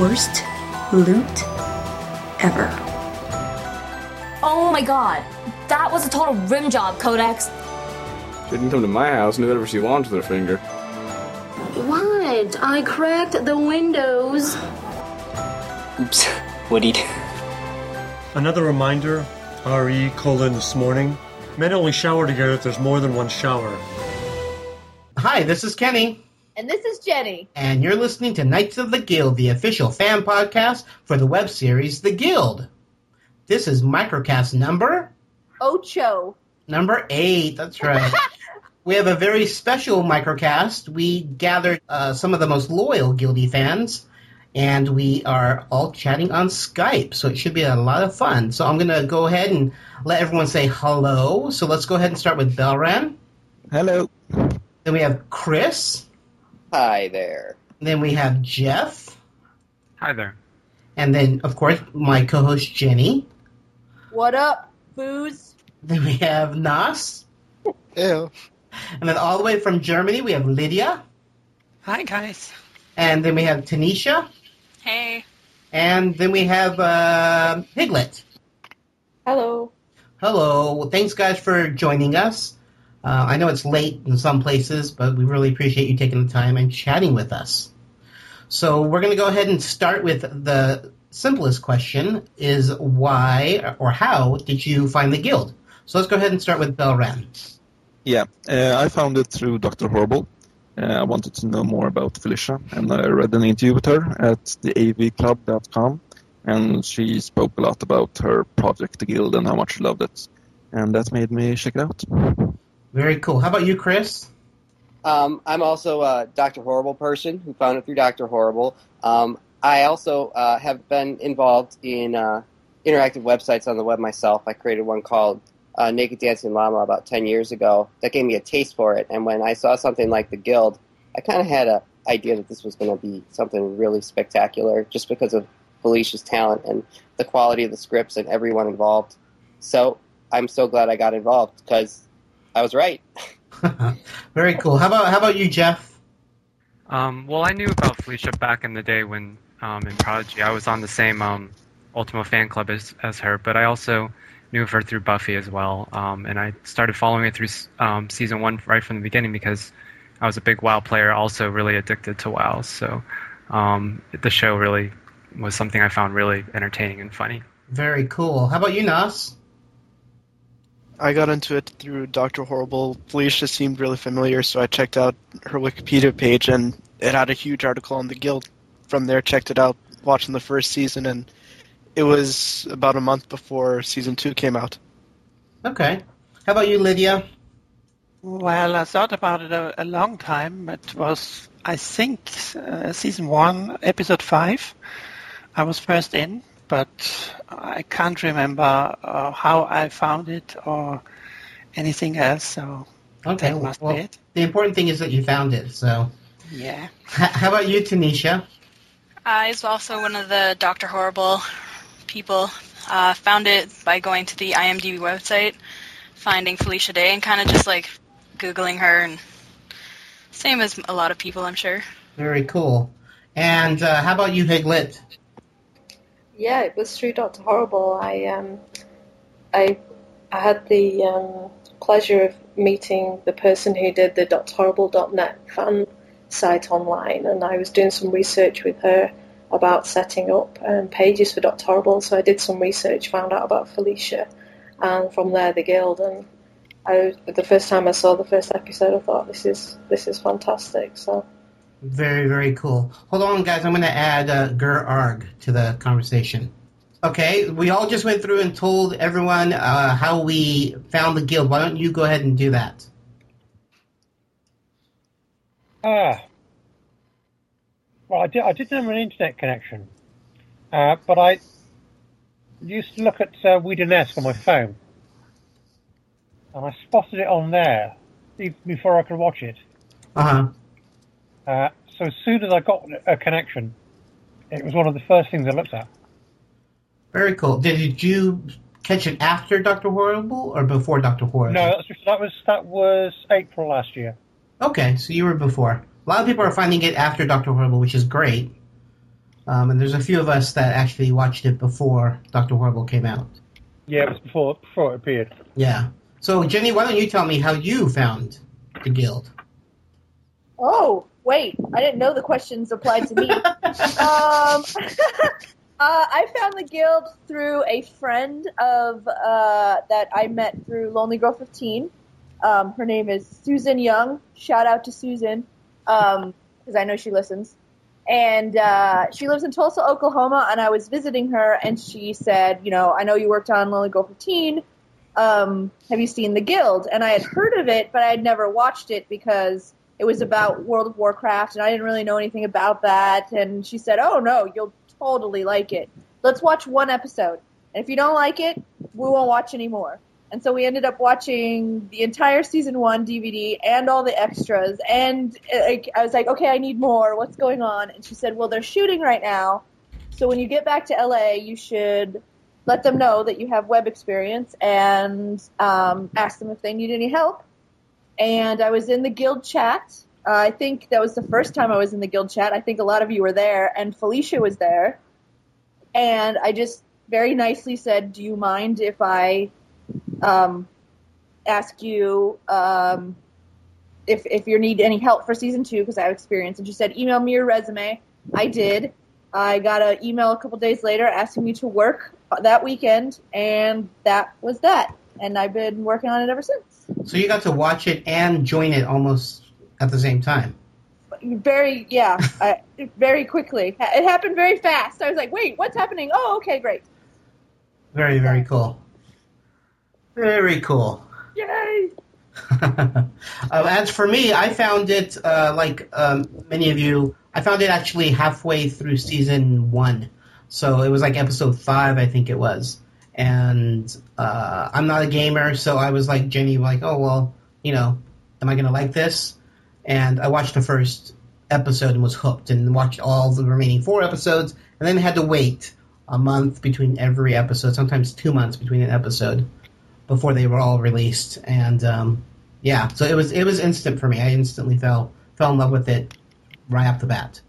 worst loot ever. Oh my god, that was a total rim job, Codex. Didn't come to my house and whatever she wants with her finger. What? I cracked the windows. Oops, Woodied. Another reminder RE colon this morning. Men only shower together if there's more than one shower. Hi, this is Kenny. And this is Jenny. And you're listening to Knights of the Guild, the official fan podcast for the web series The Guild. This is microcast number Ocho. number eight. That's right. we have a very special microcast. We gathered uh, some of the most loyal Guildy fans, and we are all chatting on Skype. So it should be a lot of fun. So I'm going to go ahead and let everyone say hello. So let's go ahead and start with Belran. Hello. Then we have Chris. Hi there. Then we have Jeff. Hi there. And then, of course, my co-host Jenny. What up, booze? Then we have Nas. Ew. And then all the way from Germany, we have Lydia. Hi, guys. And then we have Tanisha. Hey. And then we have uh, Piglet. Hello. Hello. Well, thanks, guys, for joining us. Uh, I know it's late in some places, but we really appreciate you taking the time and chatting with us. So we're going to go ahead and start with the simplest question: is why or how did you find the guild? So let's go ahead and start with Belran. Yeah, uh, I found it through Dr. Horrible. Uh, I wanted to know more about Felicia, and I read an interview with her at the avclub.com, and she spoke a lot about her project, the guild, and how much she loved it. And that made me check it out. Very cool. How about you, Chris? Um, I'm also a Dr. Horrible person who found it through Dr. Horrible. Um, I also uh, have been involved in uh, interactive websites on the web myself. I created one called uh, Naked Dancing Llama about 10 years ago. That gave me a taste for it. And when I saw something like the Guild, I kind of had an idea that this was going to be something really spectacular just because of Felicia's talent and the quality of the scripts and everyone involved. So I'm so glad I got involved because I was right. Very cool. How about how about you, Jeff? Um, well, I knew about Felicia back in the day when um, in Prodigy. I was on the same um, Ultima fan club as, as her, but I also knew of her through Buffy as well. Um, and I started following it through um, season one right from the beginning because I was a big WoW player, also really addicted to WoW. So um, the show really was something I found really entertaining and funny. Very cool. How about you, Nas? I got into it through Dr. Horrible. Felicia seemed really familiar, so I checked out her Wikipedia page, and it had a huge article on the guild. From there, checked it out, watching the first season, and it was about a month before season two came out. Okay. How about you, Lydia? Well, I thought about it a, a long time. It was, I think, uh, season one, episode five. I was first in, but I can't remember uh, how I found it or anything else. So okay, that must well, be it. the important thing is that you found it. So, Yeah. H- how about you, Tanisha? I was also one of the Doctor Horrible people. Uh, found it by going to the IMDb website, finding Felicia Day, and kind of just like googling her, and same as a lot of people, I'm sure. Very cool. And uh, how about you, Higlet? Yeah, it was through Doctor Horrible. I um, I I had the um, pleasure of meeting the person who did the DrHorrible.net fan site online, and I was doing some research with her about setting up um, pages for Doctor Horrible. So I did some research, found out about Felicia, and from there the guild. And I, the first time I saw the first episode, I thought this is this is fantastic. So Very, very cool. Hold on, guys. I'm going to add uh, Gur Arg to the conversation. Okay, we all just went through and told everyone uh, how we found the guild. Why don't you go ahead and do that? Ah. Well, I, did, I didn't have an internet connection, uh, but I used to look at uh, on my phone, and I spotted it on there even before I could watch it. Uh-huh. Uh, so as soon as I got a connection, it was one of the first things I looked at. Very cool. Did you catch it after Doctor Horrible or before Doctor Horrible? No, that's, that was that was April last year. Okay, so you were before. A lot of people are finding it after Doctor Horrible, which is great. Um, and there's a few of us that actually watched it before Doctor Horrible came out. Yeah, it was before before it appeared. Yeah. So Jenny, why don't you tell me how you found the guild? Oh, wait. I didn't know the questions applied to me. um, uh, I found the guild through a friend of uh, that I met through Lonely Girl 15. Um, her name is Susan Young. Shout out to Susan, because I know she listens. And uh, she lives in Tulsa, Oklahoma, and I was visiting her, and she said, you know, I know you worked on Lonely Girl 15. Um, have you seen The Guild? And I had heard of it, but I had never watched it because it was about World of Warcraft, and I didn't really know anything about that. And she said, "Oh no, you'll totally like it. Let's watch one episode, and if you don't like it, we won't watch anymore." And so we ended up watching the entire season one DVD and all the extras. And I was like, "Okay, I need more. What's going on?" And she said, "Well, they're shooting right now, so when you get back to LA, you should." Let them know that you have web experience and um, ask them if they need any help and I was in the guild chat. Uh, I think that was the first time I was in the guild chat. I think a lot of you were there, and Felicia was there. And I just very nicely said, "Do you mind if I um, ask you um, if if you need any help for season two because I have experience?" And she said, "Email me your resume." I did. I got an email a couple days later asking me to work that weekend, and that was that. And I've been working on it ever since. So you got to watch it and join it almost at the same time. Very, yeah, I, very quickly. It happened very fast. I was like, wait, what's happening? Oh, okay, great. Very, very cool. Very cool. Yay! uh, as for me, I found it uh, like um, many of you. I found it actually halfway through season one, so it was like episode five, I think it was. And uh, I'm not a gamer, so I was like Jenny, like, oh well, you know, am I gonna like this? And I watched the first episode and was hooked, and watched all the remaining four episodes, and then had to wait a month between every episode, sometimes two months between an episode before they were all released. And um, yeah, so it was it was instant for me. I instantly fell fell in love with it right off the bat.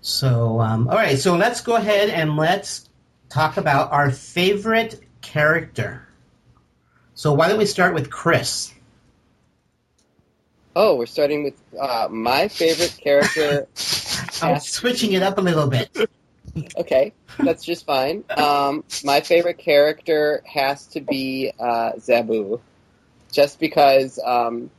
So um, all right, so let's go ahead and let's talk about our favorite character. So why don't we start with Chris? Oh, we're starting with uh, my favorite character. I'm switching it up a little bit. okay, that's just fine. Um, my favorite character has to be uh, Zaboo, just because um,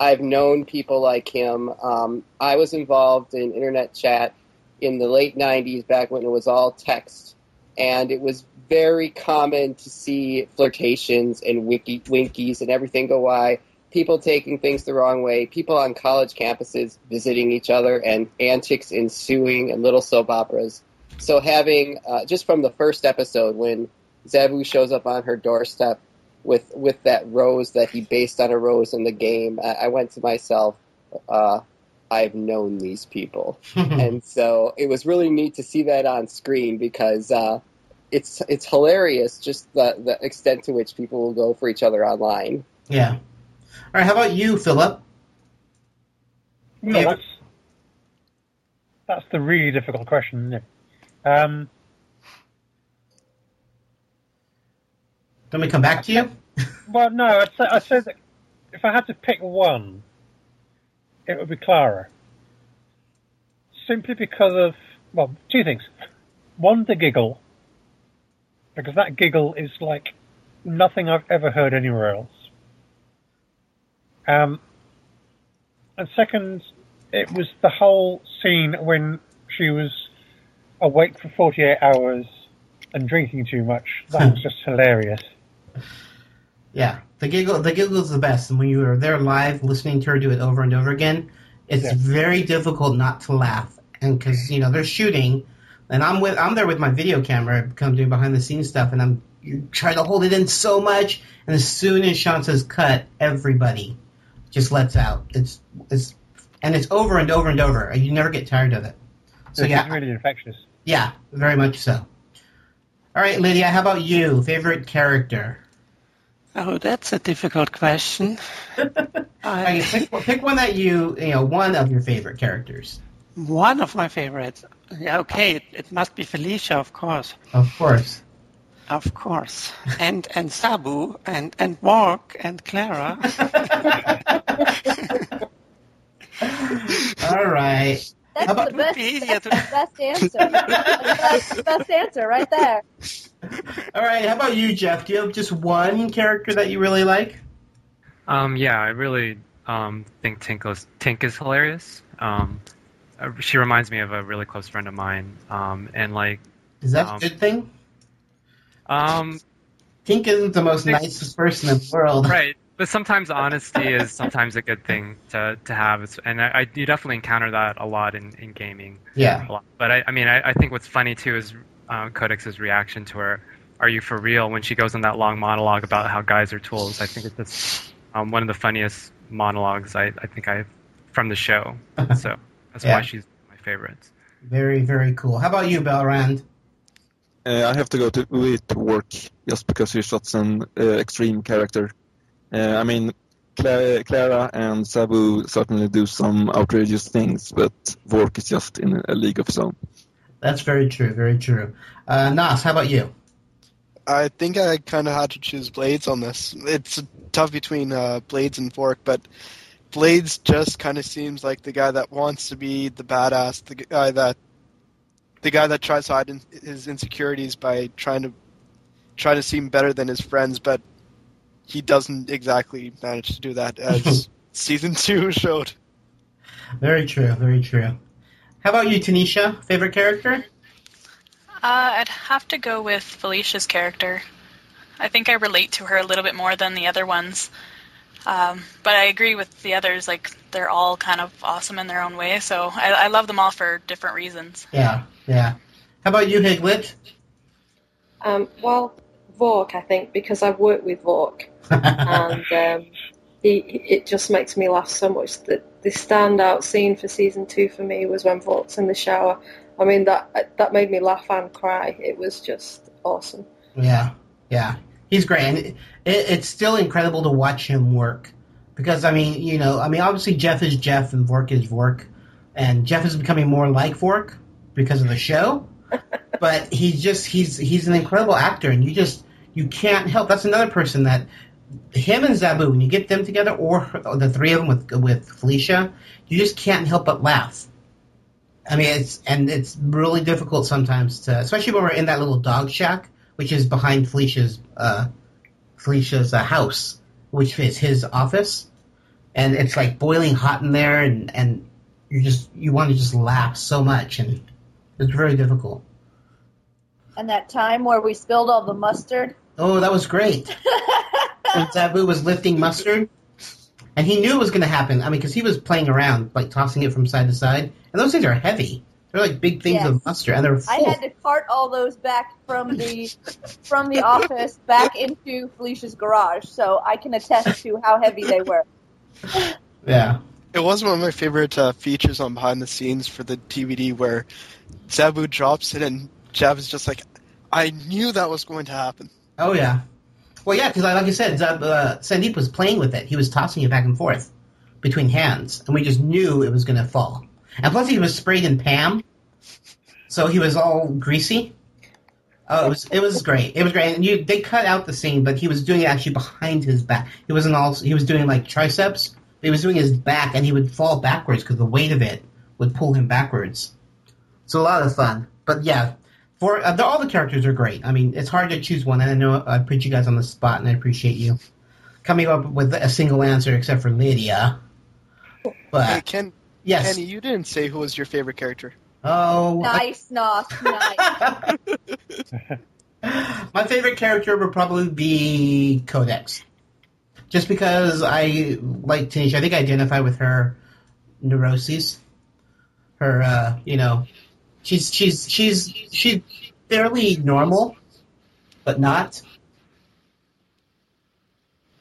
I've known people like him. Um, I was involved in internet chat in the late '90s, back when it was all text, and it was very common to see flirtations and wiki winkies and everything go by. People taking things the wrong way, people on college campuses visiting each other, and antics ensuing and little soap operas. So having uh, just from the first episode when Zaboo shows up on her doorstep with with that rose that he based on a rose in the game, I, I went to myself, uh, I've known these people, and so it was really neat to see that on screen because uh, it's it's hilarious just the the extent to which people will go for each other online. Yeah. All right. How about you, Philip? No, that's that's the really difficult question, isn't it? Um, Let me come back to you. well, no, I'd say, I'd say that if I had to pick one, it would be Clara. Simply because of, well, two things. One, the giggle, because that giggle is like nothing I've ever heard anywhere else. Um, and second, it was the whole scene when she was awake for 48 hours and drinking too much. That was just hilarious. Yeah, the giggle the giggle is the best, and when you are there live listening to her do it over and over again, it's Yeah. very difficult not to laugh, and because you know they're shooting, and I'm with I'm there with my video camera, come doing behind the scenes stuff, and I'm trying to hold it in so much, and as soon as Sean says cut, everybody just lets out. It's it's and it's over and over and over. You never get tired of it. So It's yeah, really infectious. yeah, very much so. All right, Lydia, how about you? Favorite character? Oh, that's a difficult question. Okay, pick, pick one that you, you know, one of your favorite characters. One of my favorites. Yeah, okay, it, it must be Felicia, of course. Of course. Of course. And and Zaboo and and Walk and Clara. All right. That's about- the best, that's the best answer. That's the best answer right there. All right. How about you, Jeff? Do you have just one character that you really like? Um, yeah, I really um, think Tink is, Tink is hilarious. Um, uh, she reminds me of a really close friend of mine. Um, and like, Is that Um, a good thing? um, Tink isn't the most nicest person in the world. right. But sometimes honesty is sometimes a good thing to, to have, and I, I you definitely encounter that a lot in, in gaming. Yeah. A lot. But I, I mean, I, I think what's funny too is uh, Codex's reaction to her. Are you for real? When she goes on that long monologue about how guys are tools, I think it's just um, one of the funniest monologues I, I think I have from the show. So that's Yeah. why she's my favorite. Very, very cool. How about you, Belrand? Uh, I have to go to with work just because she's such an uh, extreme character. Uh, I mean, Cla- Clara and Zaboo certainly do some outrageous things, but Vork is just in a league of his own. That's very true. Very true. Uh, Nas, how about you? I think I kind of had to choose Bladezz on this. It's tough between uh, Bladezz and Vork, but Bladezz just kind of seems like the guy that wants to be the badass, the guy that the guy that tries to hide in, his insecurities by trying to trying to seem better than his friends, but he doesn't exactly manage to do that as season two showed. Very true. Very true. How about you, Tanisha? Favorite character? Uh, I'd have to go with Felicia's character. I think I relate to her a little bit more than the other ones. Um, but I agree with the others, like, they're all kind of awesome in their own way, so I, I love them all for different reasons. Yeah. Yeah. How about you, Higlet? Um, well, Vork, I think, because I've worked with Vork, and um, he, it just makes me laugh so much. That the standout scene for season two for me was when Vork's in the shower. I mean, that that made me laugh and cry. It was just awesome. Yeah, yeah, he's great, and it, it, it's still incredible to watch him work. Because I mean, you know, I mean, obviously Jeff is Jeff and Vork is Vork, and Jeff is becoming more like Vork because of the show. but he's just he's he's an incredible actor, and you just you can't help. That's another person that him and Zaboo, when you get them together, or the three of them with with Felicia, you just can't help but laugh. I mean, it's and it's really difficult sometimes to, especially when we're in that little dog shack, which is behind Felicia's uh, Felicia's uh, house, which is his office, and it's like boiling hot in there, and and you just you want to just laugh so much, and it's very difficult. And that time where we spilled all the mustard. Oh, that was great. when Zaboo was lifting mustard, and he knew it was going to happen. I mean, because he was playing around, like tossing it from side to side, and those things are heavy. They're like big things Yes. of mustard, and they're Full. I had to cart all those back from the from the office back into Felicia's garage, so I can attest to how heavy they were. Yeah. It was one of my favorite uh, features on behind the scenes for the DVD where Zaboo drops it and Jeff is just like, I knew that was going to happen. Oh yeah. Well, yeah, because like I said, uh, Sandeep was playing with it. He was tossing it back and forth between hands, and we just knew it was going to fall. And plus, he was sprayed in Pam, so he was all greasy. Oh, it was it was great. It was great. And you they cut out the scene, but he was doing it actually behind his back. He wasn't all. He was doing like triceps. He was doing his back, and he would fall backwards because the weight of it would pull him backwards. So a lot of fun. But yeah, for uh, the, all the characters are great. I mean, it's hard to choose one, and I know I put you guys on the spot, and I appreciate you coming up with a single answer, except for Lydia. But Hey, Ken, yes. Kenny, you didn't say who was your favorite character. oh, Nice, Nos, nice. My favorite character would probably be Codex. Just because I like Tanisha, I think I identify with her neuroses. Her, uh, you know, she's she's she's she's fairly normal, but not.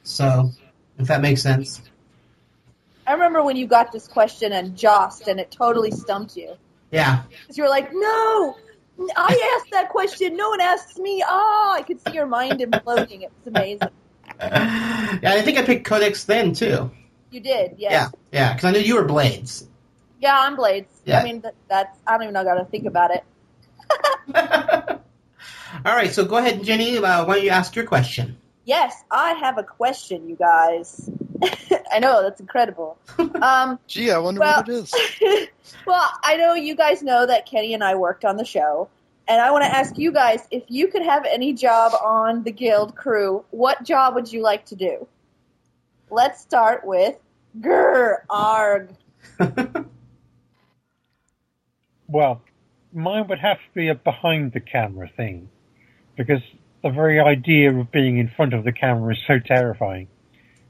So, if that makes sense. I remember when you got this question and jossed, and it totally stumped you. Yeah. Because you were like, no, I asked that question. No one asks me. Oh, I could see your mind imploding. It was amazing. Yeah, I think I picked Codex then too. You did, yes. Yeah, yeah, because I knew you were Bladezz. Yeah, I'm Bladezz. Yeah. I mean, that, that's I don't even know how to think about it. All right, so go ahead, Jenny. Uh, why don't you ask your question? Yes, I have a question, you guys. I know that's incredible. Um, Gee, I wonder well, what it is. well, I know you guys know that Kenny and I worked on the show, and I want to ask you guys if you could have any job on the Guild crew, what job would you like to do? Let's start with Grr Arg. Well, mine would have to be a behind the camera thing, because the very idea of being in front of the camera is so terrifying.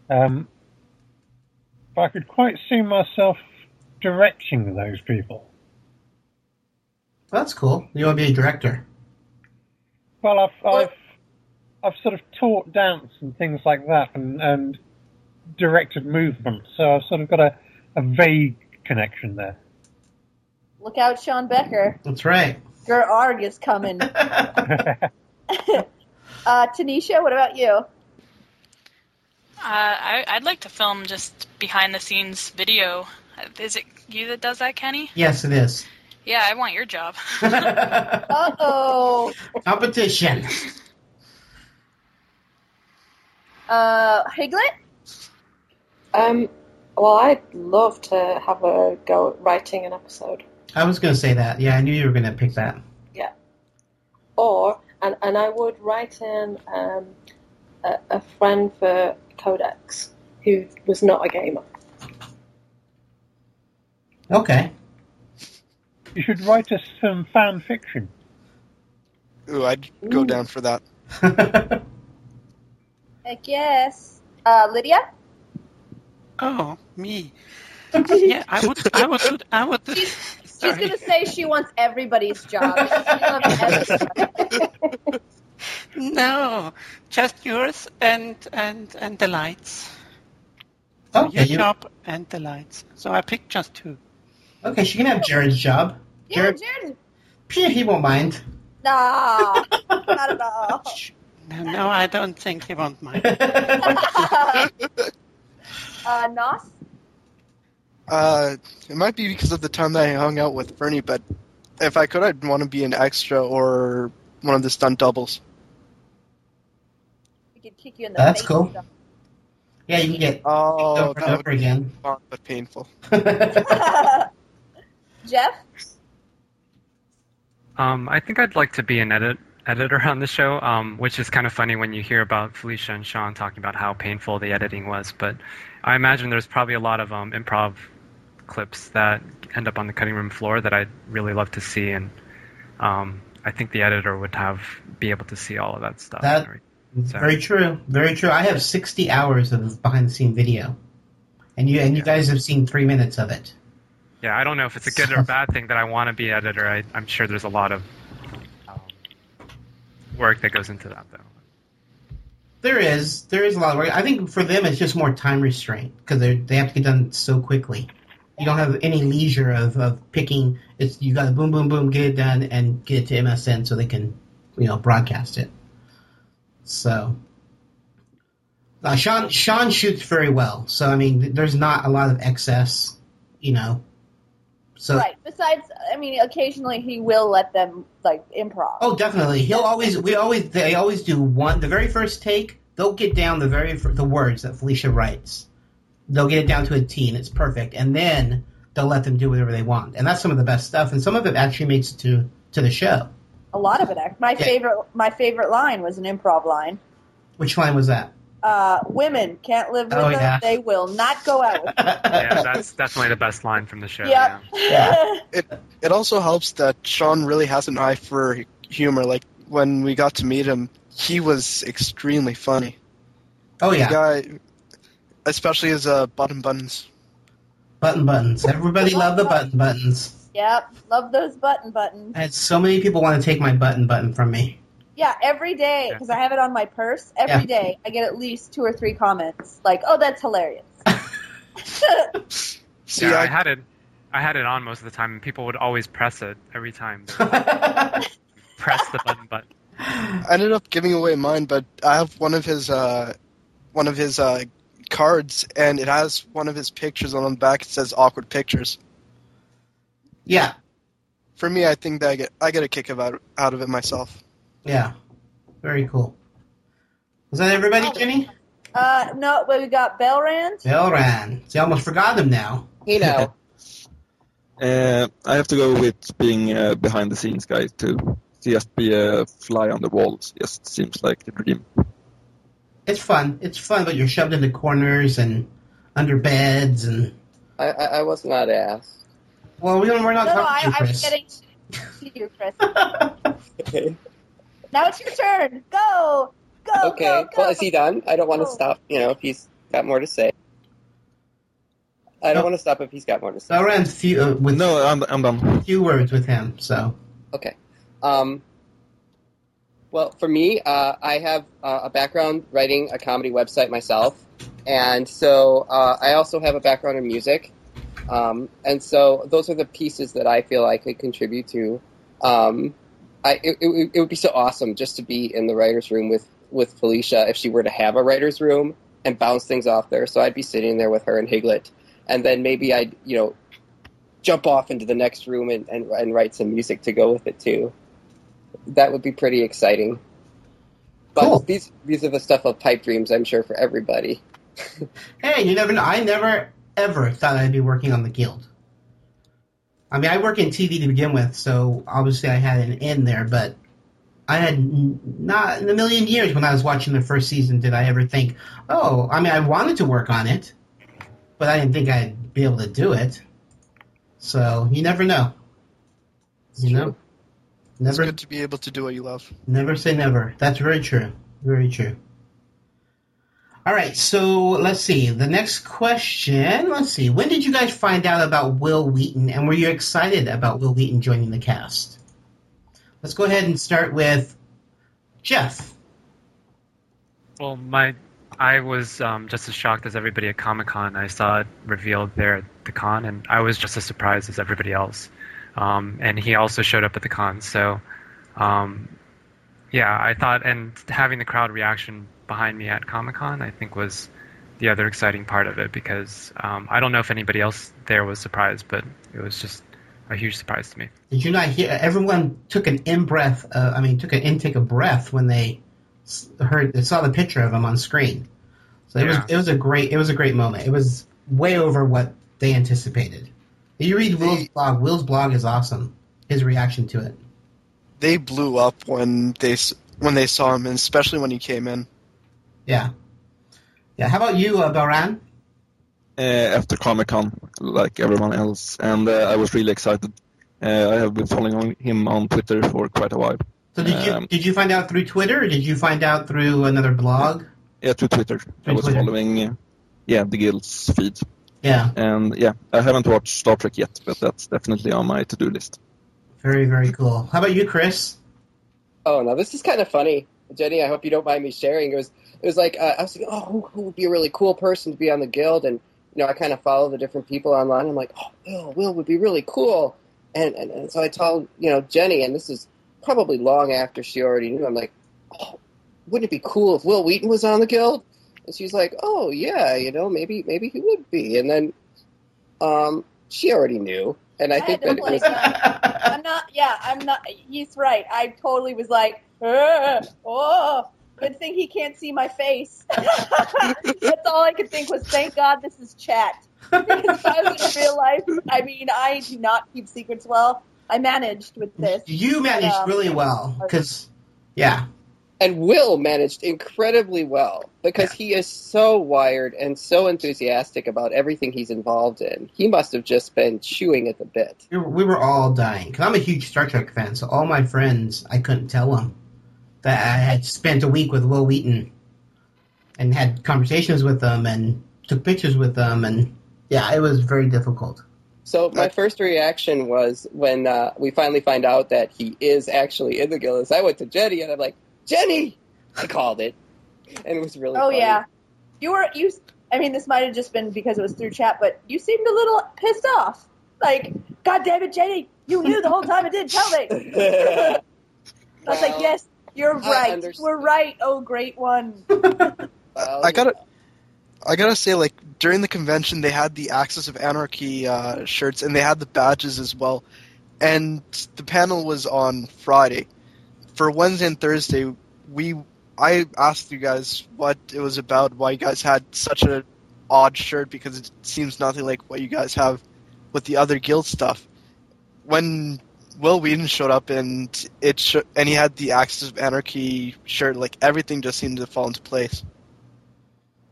Um, but I could quite see myself directing those people. That's cool. You want to be a director? Well, I've I've I've sort of taught dance and things like that, and and directed movement, so I've sort of got a, a vague connection there. Look out, Sean Becker. That's right. Grr Arg is coming. uh, Tanisha, what about you? Uh, I, I'd like to film just behind the scenes video. Is it you that does that, Kenny? Yes, it is. Yeah, I want your job. Uh oh. Competition. Uh, Higlet? Um, well, I'd love to have a go at writing an episode. I was going to say that. Yeah, I knew you were going to pick that. Yeah. Or, and, and I would write in um, a, a friend for Codex who was not a gamer. Okay. You should write us some fan fiction. Ooh, I'd go down for that. I guess. Uh, Lydia? Oh, me. yeah, I would. I would. do- I would. do- She's gonna say she wants everybody's job. She everybody. No, just yours and and and the lights. So Okay, your you- job and the lights. So I picked just two. Okay, she can have Jared's job. Yeah, Jared, Jared. Phew, he won't mind. No, not at all. No, no, I don't think he won't mind. uh, Nos? Uh, it might be because of the time that I hung out with Bernie, but if I could, I'd want to be an extra or one of the stunt doubles. We could kick you in the That's face. cool. Yeah, you can get Oh, over and over again. fun but painful. Jeff? Um, I think I'd like to be an edit editor on the show, um, which is kind of funny when you hear about Felicia and Sean talking about how painful the editing was. But I imagine there's probably a lot of um, improv clips that end up on the cutting room floor that I'd really love to see, and um, I think the editor would have be able to see all of that stuff. That So- very true. Very true. I have 60 hours of behind the scene video, and you and you guys have seen three minutes of it. Yeah, I don't know if it's a good or a bad thing that I want to be editor. I, I'm sure there's a lot of um, work that goes into that, though. There is there is a lot of work. I think for them it's just more time restraint because they they have to get done so quickly. You don't have any leisure of, of picking. It's you got to boom boom boom get it done and get it to MSN so they can you know broadcast it. So uh, Sean Sean shoots very well. So I mean there's not a lot of excess, you know. So right. Besides, I mean, occasionally he will let them like improv. Oh, definitely. He'll always. We always. They always do one. The very first take, they'll get down the very the words that Felicia writes. They'll get it down to a T, and it's perfect. And then they'll let them do whatever they want, and that's some of the best stuff. And some of it actually makes it to to the show. A lot of it. act- My Yeah. favorite, my favorite line was an improv line. Which line was that? Uh, women can't live with Oh, them; yeah. they will not go out. Yeah, that's definitely the best line from the show. Yep. It it also helps that Sean really has an eye for humor. Like when we got to meet him, he was extremely funny. Oh yeah. The guy, especially his uh, button buttons. Button buttons. Everybody love the button buttons. Yep, love those button buttons. I had so many people want to take my button button from me. Yeah, every day because I have it on my purse. Every Yeah. day I get at least two or three comments like, "Oh, that's hilarious." yeah, I, had it. I had it on most of the time, and people would always press it every time. Press the button, but I ended up giving away mine, but I have one of his uh, one of his uh, cards, and it has one of his pictures on the back. It says "awkward pictures." Yeah. For me, I think that I get I get a kick of out, out of it myself. Yeah. Very cool. Was that everybody, Jenny? Uh, no, but we got Belrand. Belran. See, I almost forgot him now. You know. Uh, I have to go with being a behind the scenes guy too. Just be a fly on the wall. Just seems like the dream. It's fun. It's fun, but you're shoved into corners and under beds and. I, I, I was not asked. Well, we don't, we're not No, no, talking I, to I you, was Chris. getting to you, Chris. now it's your turn. Go, go, okay. go, go. Well, is he done? I don't want to stop. You know, if he's got more to say. I don't want to stop if he's got more to say. Belran's few uh, with no, I'm, I'm done. Few words with him, so. Okay. Um, well, for me, uh, I have uh, a background writing a comedy website myself, and so uh, I also have a background in music, um, and so those are the pieces that I feel I could contribute to. Um, I, it, it, it would be so awesome just to be in the writers' room with with Felicia if she were to have a writers' room and bounce things off there. So I'd be sitting there with her and Higlet, and then maybe I'd you know jump off into the next room and, and, and write some music to go with it too. That would be pretty exciting. But these these are the stuff of pipe dreams, I'm sure, for everybody. Hey, you never know. I never, ever thought I'd be working on the guild. I mean, I work in TV to begin with, so obviously I had an in there, but I had not in a million years when I was watching the first season did I ever think, oh, I mean, I wanted to work on it, but I didn't think I'd be able to do it. So you never know. You know, It's never, good to be able to do what you love. never say never. That's very true. Very true. All right, so let's see. The next question. Let's see. When did you guys find out about Wil Wheaton, and were you excited about Wil Wheaton joining the cast? Let's go ahead and start with Jeff. Well, my I was um, just as shocked as everybody at Comic Con. I saw it revealed there at the con, and I was just as surprised as everybody else. Um, and he also showed up at the con, so um, yeah, I thought, and having the crowd reaction behind me at Comic Con, I think was the other exciting part of it because um, I don't know if anybody else there was surprised, but it was just a huge surprise to me. Did you not hear? Everyone took an in breath. Uh, I mean, took an intake of breath when they heard, they saw the picture of him on screen. So it was, it was a great, it was a great moment. It was way over what they anticipated. If you read Will's blog, Will's blog is awesome. His reaction to it. They blew up when they when they saw him, and especially when he came in. Yeah. Yeah. How about you, uh, Baran? uh, after Comic Con, like everyone else, and uh, I was really excited. Uh, I have been following him on Twitter for quite a while. So did you Um, did you find out through Twitter or did you find out through another blog? Yeah, through Twitter. I was Twitter. following, uh, yeah, the guild's feed. Yeah. And yeah, I haven't watched Star Trek yet, but that's definitely on my to-do list. Very very cool. How about you, Chris? Oh, now this is kind of funny, Jenny. I hope you don't mind me sharing. It was it was like uh, I was thinking, oh, who, who would be a really cool person to be on the guild? And you know, I kind of follow the different people online. I'm like, oh, Will, Will would be really cool. And, and and so I told you know Jenny, and this is probably long after she already knew. I'm like, oh, wouldn't it be cool if Wil Wheaton was on the guild? And she's like, oh yeah, you know, maybe maybe he would be. And then um, she already knew, and I, I think that it was. I'm not. Yeah, I'm not. He's right. I totally was like, "Uh, oh, good thing he can't see my face. That's all I could think was, thank God this is chat. Because if I was in real life, I mean, I do not keep secrets well. I managed with this. You managed Um, really well because yeah. And Will managed incredibly well because he is so wired and so enthusiastic about everything he's involved in. He must have just been chewing at the bit. We were, we were all dying because I'm a huge Star Trek fan. So all my friends, I couldn't tell them that I had spent a week with Wil Wheaton and had conversations with them and took pictures with them, and yeah, it was very difficult. So my first reaction was when uh, we finally find out that he is actually in the guild. Is I went to Jenny and I'm like, Jenny, I called it, and it was really. Oh funny. yeah, you were you. I mean, this might have just been because it was through chat, but you seemed a little pissed off. Like, God damn it, Jenny, you knew the whole time and didn't tell me. I was like, yes, you're right. We're right. Oh, great one. I gotta, I gotta say, like during the convention, they had the Axis of Anarchy uh, shirts and they had the badges as well. And the panel was on Friday. For Wednesday and Thursday, we I asked you guys what it was about, why you guys had such an odd shirt because it seems nothing like what you guys have with the other guild stuff. When Wil Wheaton showed up and it sh- and he had the Axis of Anarchy shirt, like everything just seemed to fall into place.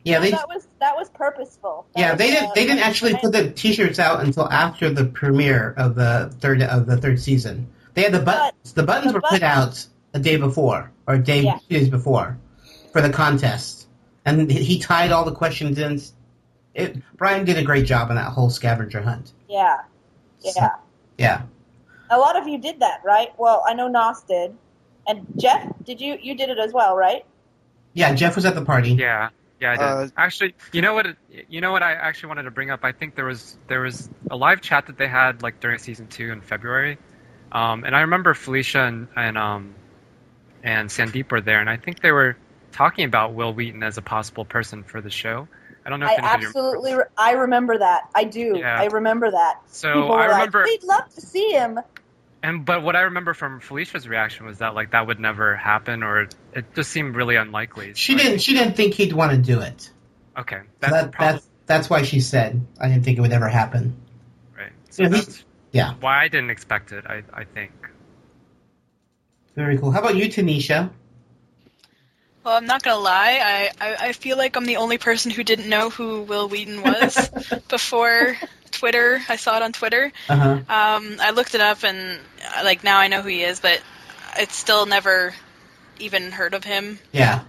Yeah, they that was that was purposeful. That yeah was, they didn't uh, they didn't actually put the T-shirts out until after the premiere of the third of the third season. They had the buttons. The buttons were put out a day before or a day Yeah. two days before for the contest, and he tied all the questions in. It, Brian did a great job on that whole scavenger hunt. Yeah, yeah. Yeah. A lot of you did that, right? Well, I know Nos did, and Jeff, did you? You did it as well, right? Yeah, Jeff was at the party. Yeah, yeah, I did. Uh, actually, you know what? You know what? I actually wanted to bring up. I think there was there was a live chat that they had like during season two in February, um, and I remember Felicia and and um, and Sandeep were there, and I think they were talking about Wil Wheaton as a possible person for the show. I don't know if I absolutely, re- I remember that. I do. Yeah. I remember that. So, People were I like, remember- We'd love to see him. And but what I remember from Felicia's reaction was that like that would never happen, or it just seemed really unlikely. She didn't. She didn't think he'd want to do it. Okay, So that's that, probably that's that's why she said I didn't think it would ever happen. right. So Yeah, that's yeah. why I didn't expect it. I I think. Very cool. How about you, Tanisha? Well, I'm not gonna lie. I, I, I feel like I'm the only person who didn't know who Wil Wheaton was before Twitter. I saw it on Twitter. Uh huh. Um, I looked it up and like now I know who he is, but it's still never even heard of him. Yeah.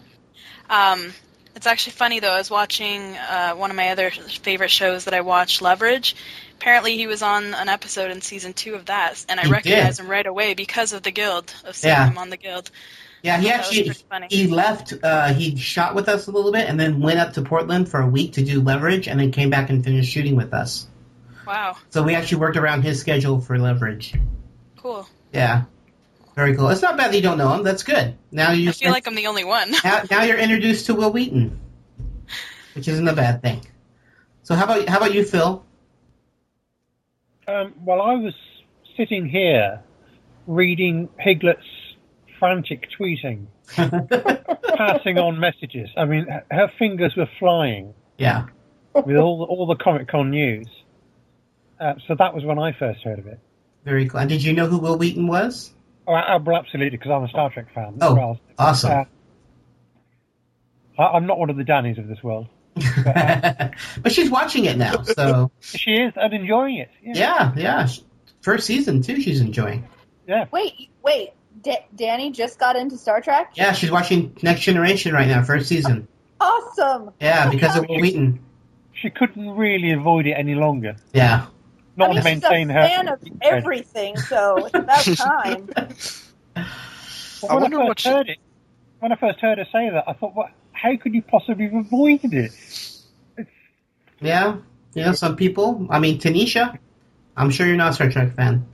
Um, it's actually funny though. I was watching uh, one of my other favorite shows that I watched, Leverage. Apparently, he was on an episode in season two of that, and I He recognized did. him right away because of the Guild of seeing Yeah. him on the Guild. Yeah, he actually he left. Uh, he shot with us a little bit, and then went up to Portland for a week to do leverage, and then came back and finished shooting with us. Wow, So we actually worked around his schedule for leverage. cool. Yeah, very cool. It's not bad that you don't know him. That's good. Now you I feel like I'm the only one. now, now you're introduced to Wil Wheaton, which isn't a bad thing. So how about how about you, Phil? Um, well, I was sitting here reading Higlet's frantic tweeting, passing on messages. I mean, her fingers were flying Yeah. with all the, all the Comic Con news. Uh, so that was when I first heard of it. Very cool. And did you know who Wil Wheaton was? Oh, I- well, absolutely, because I'm a Star Trek fan. Oh, Well, awesome. uh, I, I'm not one of the Dannies of this world. But she's watching it now, so She is and enjoying it. Yeah. yeah, yeah. First season too, she's enjoying. Yeah. Wait, wait. D- Danny just got into Star Trek. Yeah, she's watching Next Generation right now, first season. Awesome. Yeah, because of Wil Wheaton. She couldn't really avoid it any longer. Yeah. Not I mean, to she's a her. fan of everything, so it's about time. But when I, first heard it, when I first heard her say that, I thought, what? How could you possibly have avoided it? Yeah, you know, some people. I mean, Tanisha. I'm sure you're not a Star Trek fan.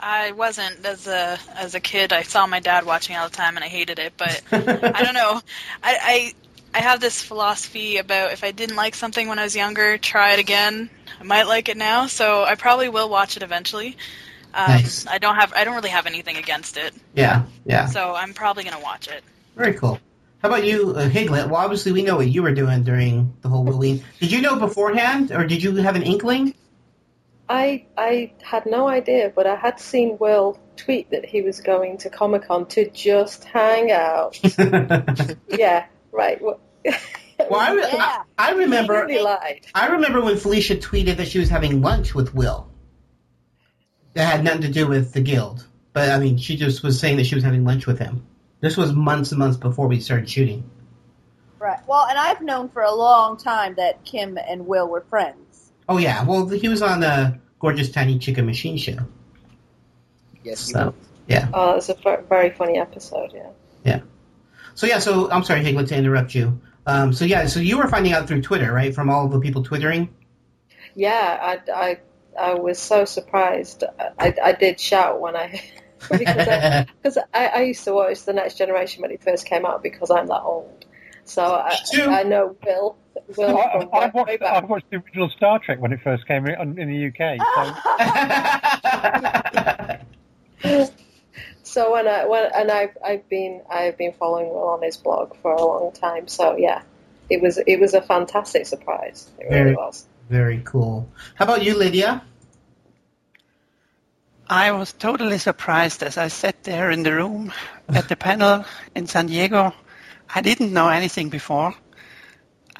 I wasn't as a as a kid. I saw my dad watching all the time, and I hated it. But I don't know. I, I I have this philosophy about if I didn't like something when I was younger, try it again. I might like it now, so I probably will watch it eventually. Um, Nice. I don't have I don't really have anything against it, Yeah, yeah. so I'm probably gonna watch it. Very cool. How about you, uh, Higlet? Well, obviously we know what you were doing during the whole Wil Wheaton. Did you know beforehand, or did you have an inkling? I I had no idea, but I had seen Will tweet that he was going to Comic Con to just hang out. yeah, right. Well, Well, I, re- I, I remember. He lied. I remember when Felicia tweeted that she was having lunch with Will. That had nothing to do with the guild, but I mean, she just was saying that she was having lunch with him. This was months and months before we started shooting. Right. Well, and I've known for a long time that Kim and Will were friends. Oh yeah, well he was on the Gorgeous Tiny Chicken Machine show. Yes. So yeah, Oh, it's a very funny episode. Yeah. yeah. So yeah, so I'm sorry, Higlet, to interrupt you. Um, so yeah, so you were finding out through Twitter, right? From all the people twittering. Yeah, I, I, I was so surprised. I, I did shout when I because I, I, I used to watch The Next Generation when it first came out because I'm that old. So I, I know Will Will I, from I, way, watched, I back. watched the original Star Trek when it first came in, in the UK. So So when I when and I've I've been I've been following Will on his blog for a long time. So yeah, it was it was a fantastic surprise. It really was. very cool. How about you, Lydia? I was totally surprised as I sat there in the room at the panel in San Diego. I didn't know anything before.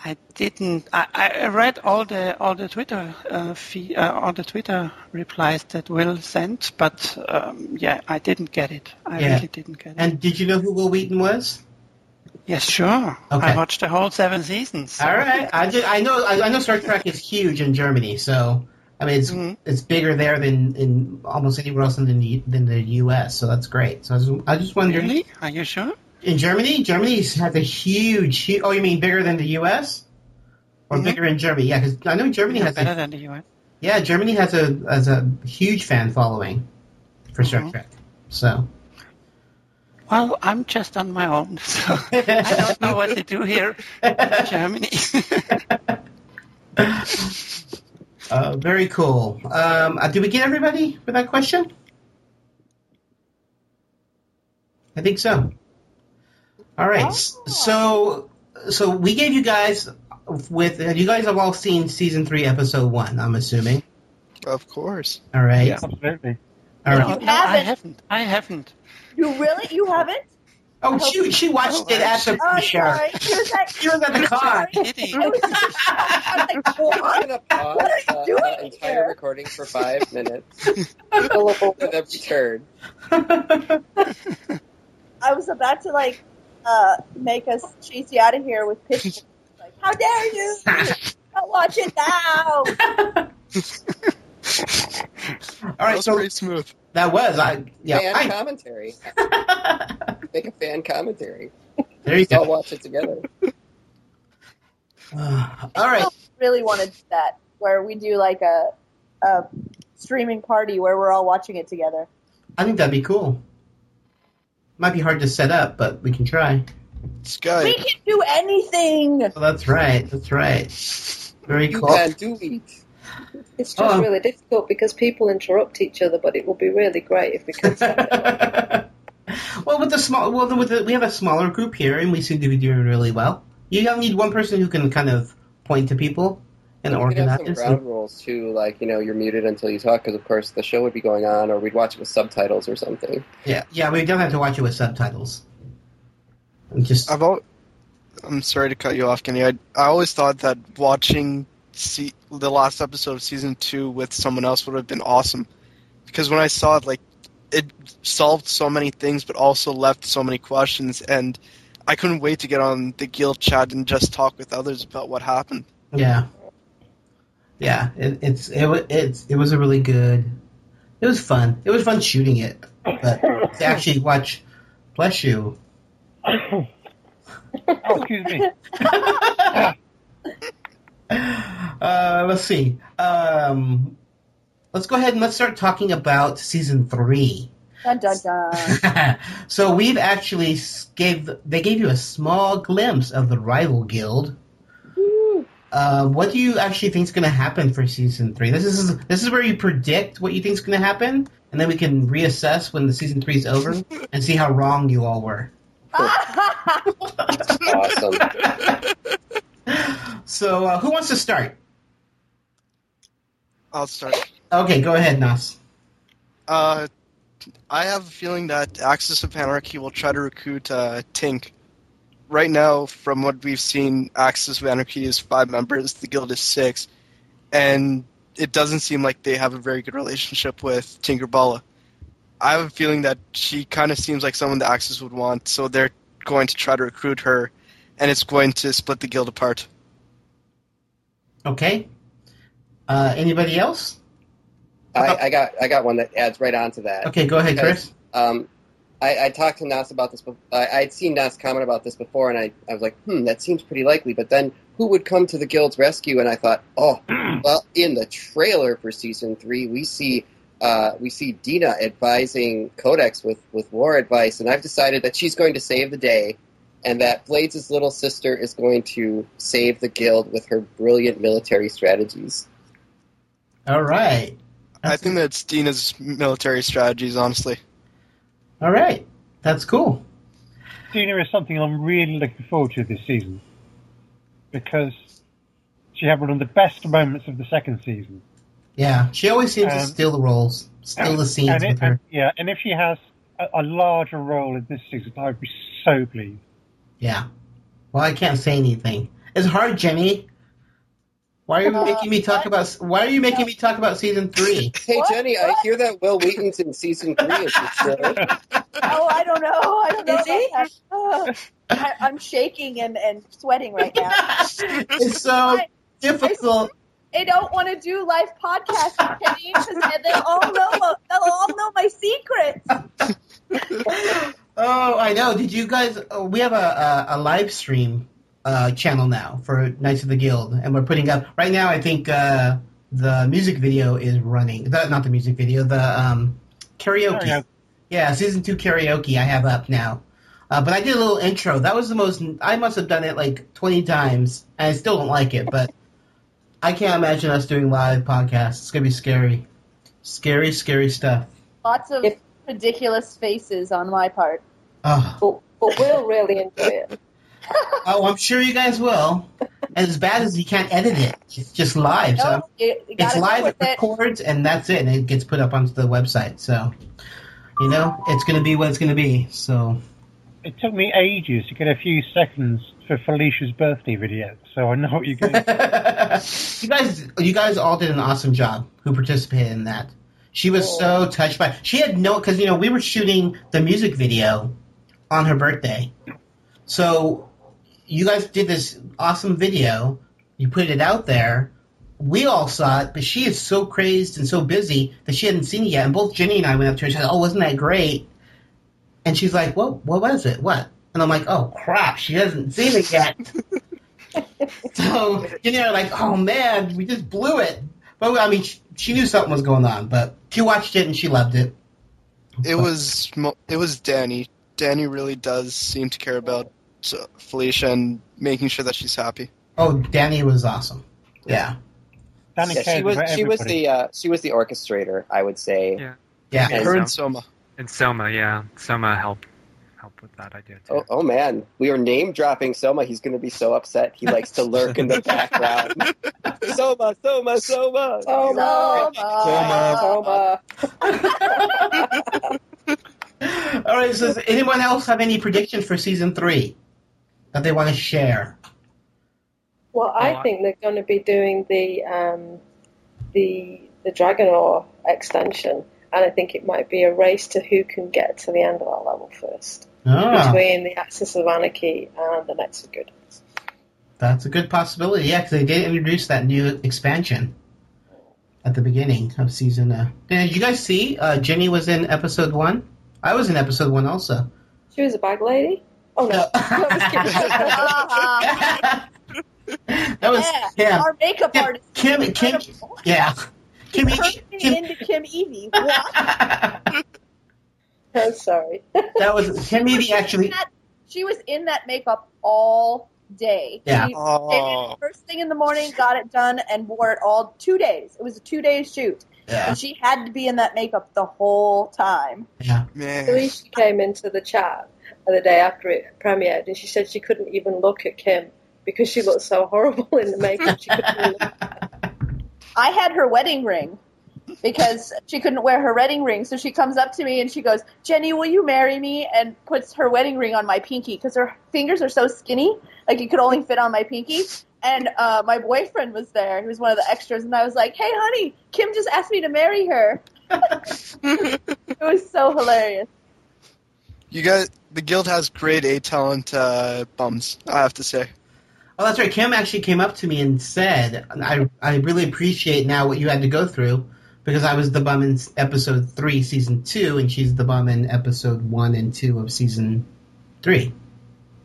I didn't. I, I read all the all the Twitter uh, fee, uh, all the Twitter replies that Wil sent, but um, yeah, I didn't get it. I Yeah. really didn't get it. And did you know who Wil Wheaton was? Yes, sure. Okay. I watched the whole seven seasons. All right. I just I know I, I know Star Trek is huge in Germany, so I mean it's Mm-hmm. it's bigger there than in almost anywhere else in the than the U.S. So that's great. So I was, I just wondered. Really? Are you sure? In Germany, Germany has a huge, huge. Oh, you mean bigger than the U.S. or Mhm. bigger in Germany? Yeah, because I know Germany has better a than the US. yeah Germany has a has a huge fan following for Star Mhm. Trek. So Well, I'm just on my own, so I don't know what to do here in Germany. uh, very cool. Um, uh, did we get everybody for that question? I think so. All right. s- So so we gave you guys with you guys have all seen season three, episode one. I'm assuming. Of course. All right. absolutely. All no, right. no, I haven't. I haven't. You really? You haven't? Oh, she she watched it at the Oh, show. sorry. She was at, She was at the con. I was, like, what? I'm gonna pause What are you uh, doing the entire here? recording for five minutes. and then return. I was about to like uh, make us chase you out of here with pitchforks. Like, how dare you? Don't watch it now. All right. was So pretty smooth. that was I. Yeah. fan I, commentary. Make a fan commentary. there you I'll watch it together. Uh, all right. really want to do that, where we do like a, a streaming party where we're all watching it together. I think that'd be cool. Might be hard to set up, but we can try. Skype. We can do anything. Oh, that's right. That's right. Very You cool. can do it. It's just Oh. really difficult because people interrupt each other, but it would be really great if we could. well, with the small, well, with the, we have a smaller group here, and we seem to be doing really well. You don't need one person who can kind of point to people and We could have some ground rules too, like you know you're muted until you talk, because of course the show would be going on, or we'd watch it with subtitles or something. Yeah, yeah, we don't have to watch it with subtitles. And just I've al- I'm sorry to cut you off, Kenny. I I always thought that watching see, the last episode of season two with someone else would have been awesome, because when I saw it, like it solved so many things, but also left so many questions, and I couldn't wait to get on the guild chat and just talk with others about what happened. yeah, yeah. It, it's it it's it was a really good. It was fun. It was fun shooting it, but to actually watch. Bless you. Oh, excuse me. Uh, let's see. Um, let's go ahead and let's start talking about season three. Dun dun dun. so we've actually gave they gave you a small glimpse of the rival guild. Uh, what do you actually think is going to happen for season three? This is this is where you predict what you think is going to happen, and then we can reassess when the season three is over and see how wrong you all were. Awesome. So, uh, who wants to start? I'll start. Okay, go ahead, Nas. Uh, I have a feeling that Axis of Anarchy will try to recruit uh, Tink. Right now, from what we've seen, Axis of Anarchy is five members, the guild is six, and it doesn't seem like they have a very good relationship with Tinkerballa. I have a feeling that she kind of seems like someone the Axis would want, so they're going to try to recruit her, and it's going to split the guild apart. Okay. Uh, anybody else? I, I got I got one that adds right on to that. Okay, go ahead, Because, Chris. Um, I, I talked to Nas about this. bef- I, I'd seen Nas comment about this before, and I, I was like, hmm, that seems pretty likely. But then, who would come to the guild's rescue? And I thought, oh, well, in the trailer for season three, we see uh, we see Dina advising Codex with with war advice, and I've decided that she's going to save the day. and that Bladezz' little sister is going to save the guild with her brilliant military strategies. All right. I think that's Dina's military strategies, honestly. All right. That's cool. Dina is something I'm really looking forward to this season because she had one of the best moments of the second season. Yeah, she always seems to Um, steal the roles, steal the scenes and it- with her. and- yeah, and if she has a, a larger role in this season, I would be so pleased. Yeah. Well, I can't say anything. It's hard, Jenny. Why are you Uh, making me talk about? Why are you making me talk about season three? Hey Jenny, I hear that Wil Wheaton's in season three of the show. Oh, I don't know. I don't know. Is he? about that. Uh, I, I'm shaking and, and sweating right now. It's so difficult. I don't want to do live podcasting, Kenny, because they'll all know. They'll all know my secrets. Oh, I know. Did you guys? Oh, we have a, a, a live stream uh, channel now for Knights of the Guild, and we're putting up right now. I think uh, the music video is running. The, not the music video. The um, karaoke. Karaoke. Yeah, season two karaoke. I have up now. Uh, but I did a little intro. That was the most. I must have done it like twenty times, and I still don't like it. But I can't imagine us doing live podcasts. It's gonna be scary, scary, scary stuff. Lots of ridiculous faces on my part. Oh. But, but we'll really enjoy it. Oh, I'm sure you guys will. And as bad as you can't edit it, it's just live. So No, you, you it's live, it it. records, and that's it. And it gets put up onto the website. So, you know, it's going to be what it's going to be. So, It took me ages to get a few seconds for Felicia's birthday video, so I know what you're going to you guys, you guys all did an awesome job. Who participated in that? She was so touched by. She had no because you know we were shooting the music video on her birthday, so you guys did this awesome video. You put it out there. We all saw it, but she is so crazed and so busy that she hadn't seen it yet. And both Jenny and I went up to her and said, "Oh, wasn't that great?" And she's like, "What? What was it? What?" And I'm like, "Oh crap, she hasn't seen it yet." so Jenny and I were like, "Oh man, we just blew it." But I mean, she, she knew something was going on, but she watched it and she loved it. It was it was Danny. Danny really does seem to care about Felicia and making sure that she's happy. Oh, Danny was awesome. Yeah. Danny Yeah, she cares was about she was the uh, she was the orchestrator, I would say. Yeah. Yeah. And, Her and Soma. And Soma, yeah, Soma helped help with that idea too. oh, oh man, we are name dropping Soma. He's going to be so upset. He likes to lurk in the background. Soma, Soma, Soma. Soma. Soma. Soma. All right. So, does anyone else have any predictions for season three that they want to share? Well, Oh, I I- think they're going to be doing the um, the the Dragonor extension, and I think it might be a race to who can get to the end of that level first Ah, between the Axis of Anarchy and the Knights of Good. that's a good possibility. Yeah, because they did introduce that new expansion at the beginning of season. Uh, did you guys see? Uh, Jenny was in episode one. I was in episode one also. She was a bag lady. Oh no, That was yeah, yeah. our makeup artist. Kim, Kim, yeah. Kim, turned me Kim, into Kim Evey. What? I'm sorry. that was Kim Evey actually. That- she was in that makeup all day. Yeah. She Oh. first thing in the morning, got it done, and wore it all two days. It was a two day shoot. Yeah. And she had to be in that makeup the whole time. Yeah. Man. Felicia came into the chat the day after it premiered, and she said she couldn't even look at Kim because she looked so horrible in the makeup. She couldn't look I had her wedding ring because she couldn't wear her wedding ring. So she comes up to me and she goes, Jenny, will you marry me? And puts her wedding ring on my pinky because her fingers are so skinny, like it could only fit on my pinky. And uh, my boyfriend was there. He was one of the extras. And I was like, hey, honey, Kim just asked me to marry her. it was so hilarious. You guys, the guild has grade A talent uh, bums. I have to say. Oh, that's right. Kim actually came up to me and said, "I I really appreciate now what you had to go through because I was the bum in episode three, season two, and she's the bum in episode one and two of season three.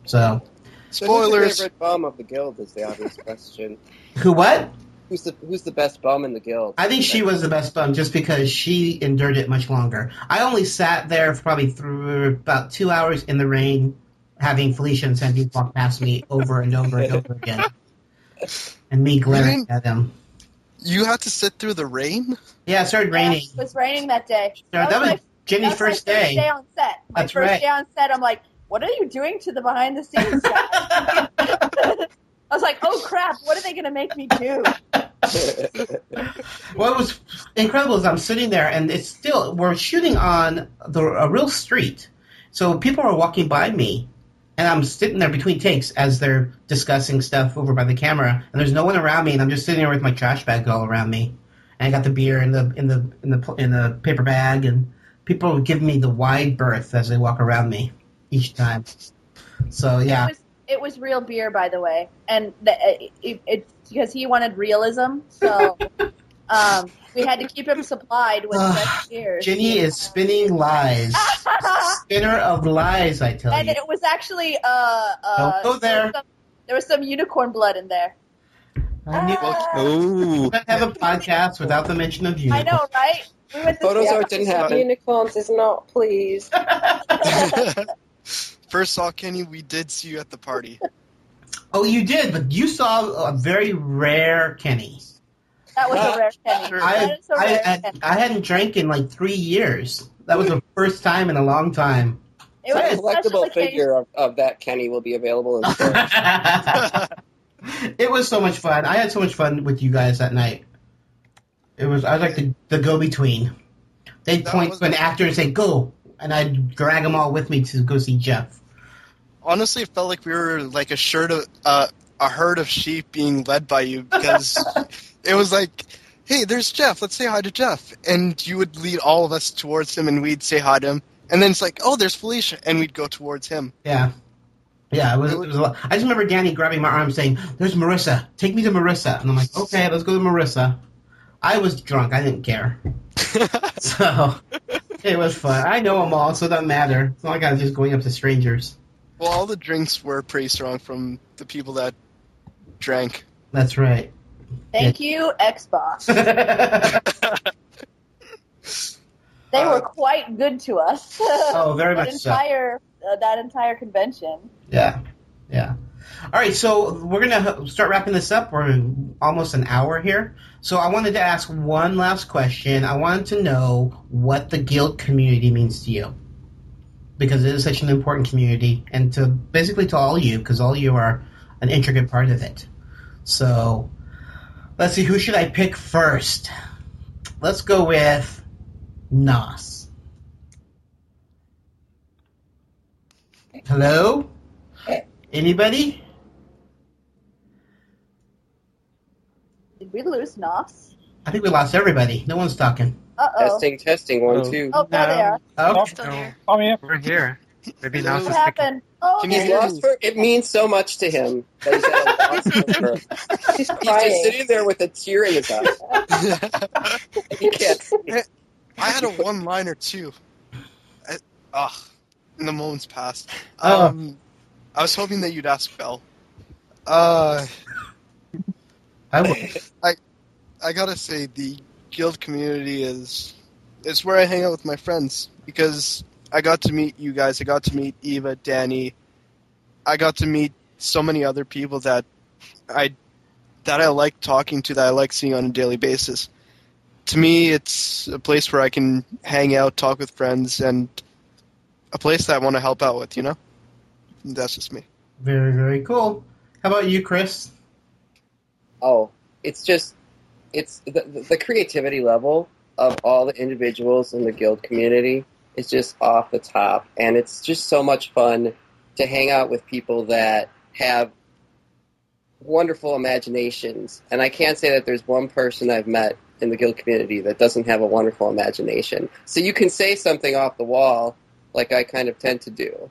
So, So who's the Spoilers. favorite bum of the guild is the obvious question. who what? Who's the who's the best bum in the guild? I think she was the best bum just because she endured it much longer. I only sat there for probably through about two hours in the rain, having Felicia and Sandy walk past me over and over and over again, and me glaring at them. You had to sit through the rain? Yeah, it started raining. It was raining that day. that was my- Jenny's that was my first day. day on set. My That's first right. day on set, I'm like, what are you doing to the behind the scenes guys? I was like, oh crap, what are they going to make me do? What was incredible is I'm sitting there and it's still we're shooting on the a real street, so people are walking by me, and I'm sitting there between takes as they're discussing stuff over by the camera, and there's no one around me, and I'm just sitting there with my trash bag all around me, and I got the beer in the in the in the in the paper bag, and people are giving me the wide berth as they walk around me each time. So yeah, It was it was real beer, by the way, and the, it, it, it's because he wanted realism, so um, we had to keep him supplied with fresh beers. Jenny is spinning lies, spinner of lies. I tell and you. And it was actually uh, uh, Don't go there. There was, some, there was some unicorn blood in there. I knew. Oh. Can't have a podcast without the mention of you. I know, right? We went to Photos see- art didn't happen. Unicorns is not pleased. First saw Kenny, we did see you at the party. Oh, you did, but you saw a very rare Kenny. That was a rare Kenny. I, That is a I, rare I, Kenny. I hadn't drank in like three years. That was the first time in a long time. It was a a collectible figure of, of that Kenny will be available in store. It was so much fun. I had so much fun with you guys that night. It was I was like the, the go between. They'd point to an actor and say "go," and I'd drag them all with me to go see Jeff. Honestly, it felt like we were like a shirt of uh, a herd of sheep being led by you because it was like, "Hey, there's Jeff. Let's say hi to Jeff," and you would lead all of us towards him, and we'd say hi to him. And then it's like, "Oh, there's Felicia," and we'd go towards him. Yeah. Yeah, it was, it was a lot. I just remember Danny grabbing my arm saying, There's Marissa. Take me to Marissa. And I'm like, Okay, let's go to Marissa. I was drunk. I didn't care. so it was fun. I know them all, so it doesn't matter. It's not like I was just going up to strangers. Well, all the drinks were pretty strong from the people that drank. That's right. Thank you, Xbox. they Uh, were quite good to us. Oh, very that much so. entire uh, that entire convention. Yeah. Yeah. All right, so we're going to start wrapping this up. We're almost an hour here. So I wanted to ask one last question. I wanted to know what the guild community means to you. Because it is such an important community, and to basically to all you, because all you are an intricate part of it. So let's see, who should I pick first? Let's go with Nos. Hello? Anybody? Did we lose Nos? I think we lost everybody. No one's talking. Uh oh. Testing, testing, one, two. Oh, there they are. Oh, I'm here. We're here. Maybe Hello. now What happened? Oh, He's lost is. for, it means so much to him that he's at a loss for her. He's He's just sitting there with a tear in his eye. he can't see. I had a one-liner too. I, ugh, in the moments past. Oh. Um, I was hoping that you'd ask Bell. Uh, I will. I, I gotta say the guild community is, it's where I hang out with my friends because I got to meet you guys. I got to meet Eva, Danny. I got to meet so many other people that I, that I like talking to, that I like seeing on a daily basis. To me, it's a place where I can hang out, talk with friends, and a place that I want to help out with. You know, that's just me. Very, very cool. How about you, Chris? Oh, it's just, it's the, the, creativity level of all the individuals in the guild community is just off the top. And it's just so much fun to hang out with people that have wonderful imaginations. And I can't say that there's one person I've met in the guild community that doesn't have a wonderful imagination. So you can say something off the wall, like I kind of tend to do,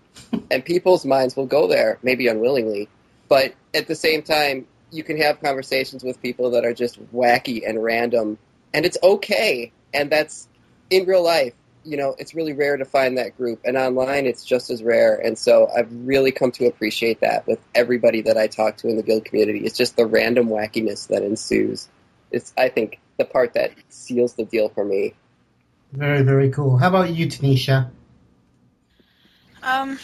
and people's minds will go there, maybe unwillingly. But at the same time, you can have conversations with people that are just wacky and random, and it's okay. And that's in real life. You know, it's really rare to find that group, and online it's just as rare. And so I've really come to appreciate that with everybody that I talk to in the guild community. It's just the random wackiness that ensues. It's, I think, the part that seals the deal for me. Very, very cool. How about you, Tanisha? Um,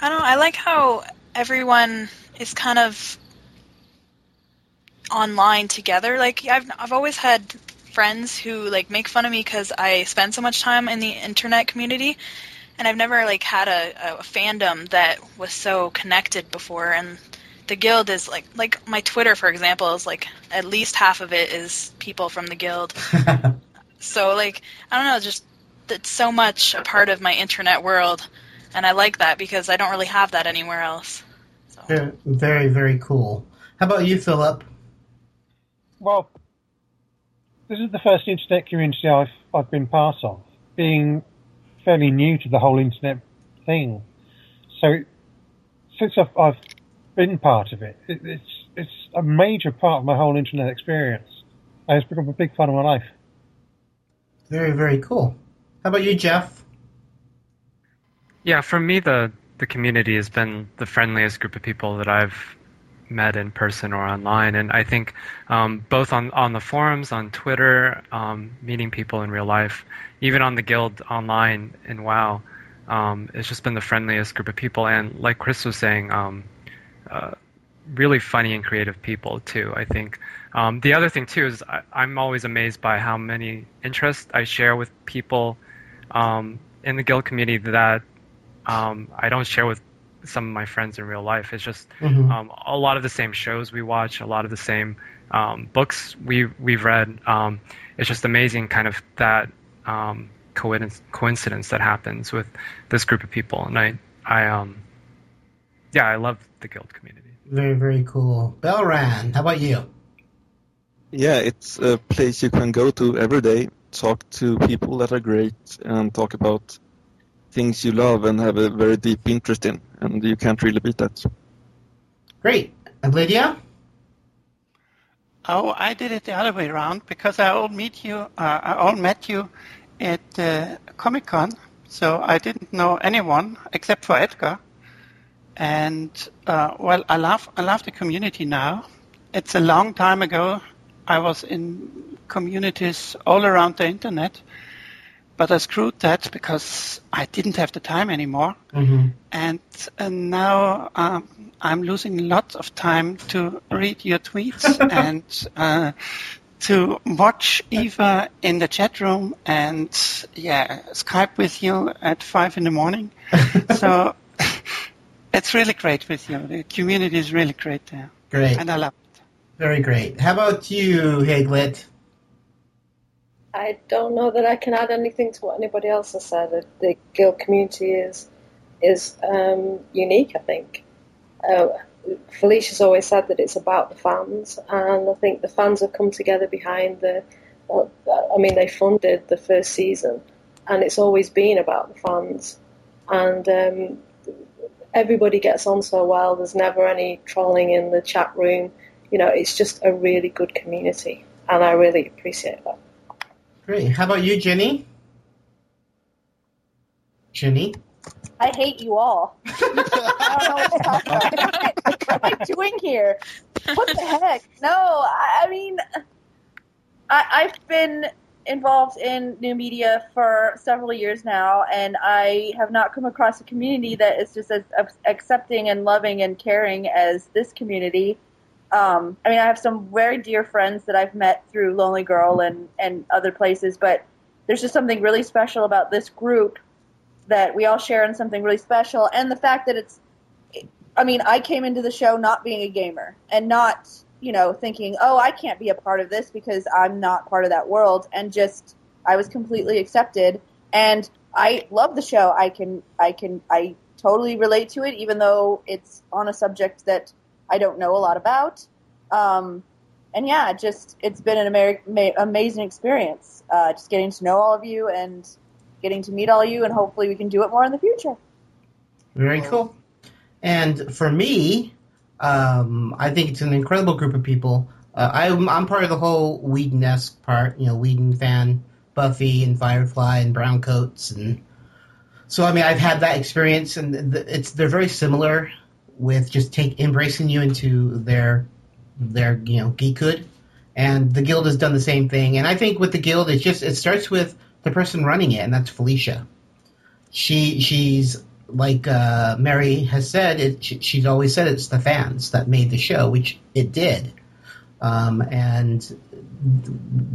I don't know. I like how everyone is kind of online together. Like I've I've always had friends who like make fun of me because I spend so much time in the internet community, and I've never like had a, a fandom that was so connected before. And the guild is like like my Twitter, for example, is like at least half of it is people from the guild. so like I don't know, just it's so much a part of my internet world, and I like that because I don't really have that anywhere else. Very, very, very cool. How about you, Philip? Well, this is the first internet community I've I've been part of, being fairly new to the whole internet thing. So since I've, I've been part of it, it, it's it's a major part of my whole internet experience. And it's become a big part of my life. Very, very cool. How about you, Jeff? Yeah, for me, the the community has been the friendliest group of people that I've met in person or online, and I think um, both on on the forums, on Twitter, um, meeting people in real life, even on the guild online in WoW, um, it's just been the friendliest group of people, and like Chris was saying, um, uh, really funny and creative people too. I think um, the other thing too is I, I'm always amazed by how many interests I share with people um, in the guild community that I don't share with some of my friends in real life. It's just Mhm. um, a lot of the same shows we watch, a lot of the same um, books we we've read. Um, it's just amazing, kind of that um, coincidence coincidence that happens with this group of people, and I I um yeah I love the guild community. Very, very cool. Belran, how about you? Yeah, it's a place you can go to every day, talk to people that are great, and talk about things you love and have a very deep interest in, and you can't really beat that. Great. And Lydia? Oh, I did it the other way around because I all meet you. Uh, I all met you at uh, Comic Con, so I didn't know anyone except for Edgar. And uh, well, I love I love the community now. It's a long time ago. I was in communities all around the internet, but I screwed that because I didn't have the time anymore. Mm-hmm. And, and now um, I'm losing lots of time to read your tweets and uh, to watch Eva in the chat room and yeah, Skype with you at five in the morning. so it's really great with you. The community is really great there. Great. And I love it. Very great. How about you, Haglet? I don't know that I can add anything to what anybody else has said. The- guild community is is um, unique. I think. Uh, Felicia's always said that it's about the fans, and I think the fans have come together behind the. Well, I mean, they funded the first season, and it's always been about the fans, and um, everybody gets on so well. There's never any trolling in the chat room. You know, it's just a really good community, and I really appreciate that. Great. How about you, Jenny? Jenny? I hate you all. I don't know what, what am I doing here? What the heck? No, I, I mean, I, I've been involved in new media for several years now, and I have not come across a community that is just as accepting and loving and caring as this community. Um, I mean, I have some very dear friends that I've met through Lonely Girl and, and other places, but there's just something really special about this group that we all share in something really special, and the fact that it's. I mean, I came into the show not being a gamer and not, you know, thinking, oh, I can't be a part of this because I'm not part of that world, and just I was completely accepted, and I love the show. I can, I can, I totally relate to it, even though it's on a subject that I don't know a lot about. Um, and yeah, just it's been an Ameri- ma- amazing experience. Uh, just getting to know all of you and getting to meet all of you, and hopefully we can do it more in the future. Very cool. And for me, um, I think it's an incredible group of people. Uh, I'm, I'm part of the whole Whedon-esque part, you know, Whedon fan, Buffy and Firefly and Browncoats and so I mean, I've had that experience, and th- it's they're very similar with just take embracing you into their their you know geekhood, and the guild has done the same thing. And I think with the guild, it's just it starts with the person running it, and that's Felicia. She she's like uh, Mary has said, it, she, she's always said it's the fans that made the show, which it did. Um, and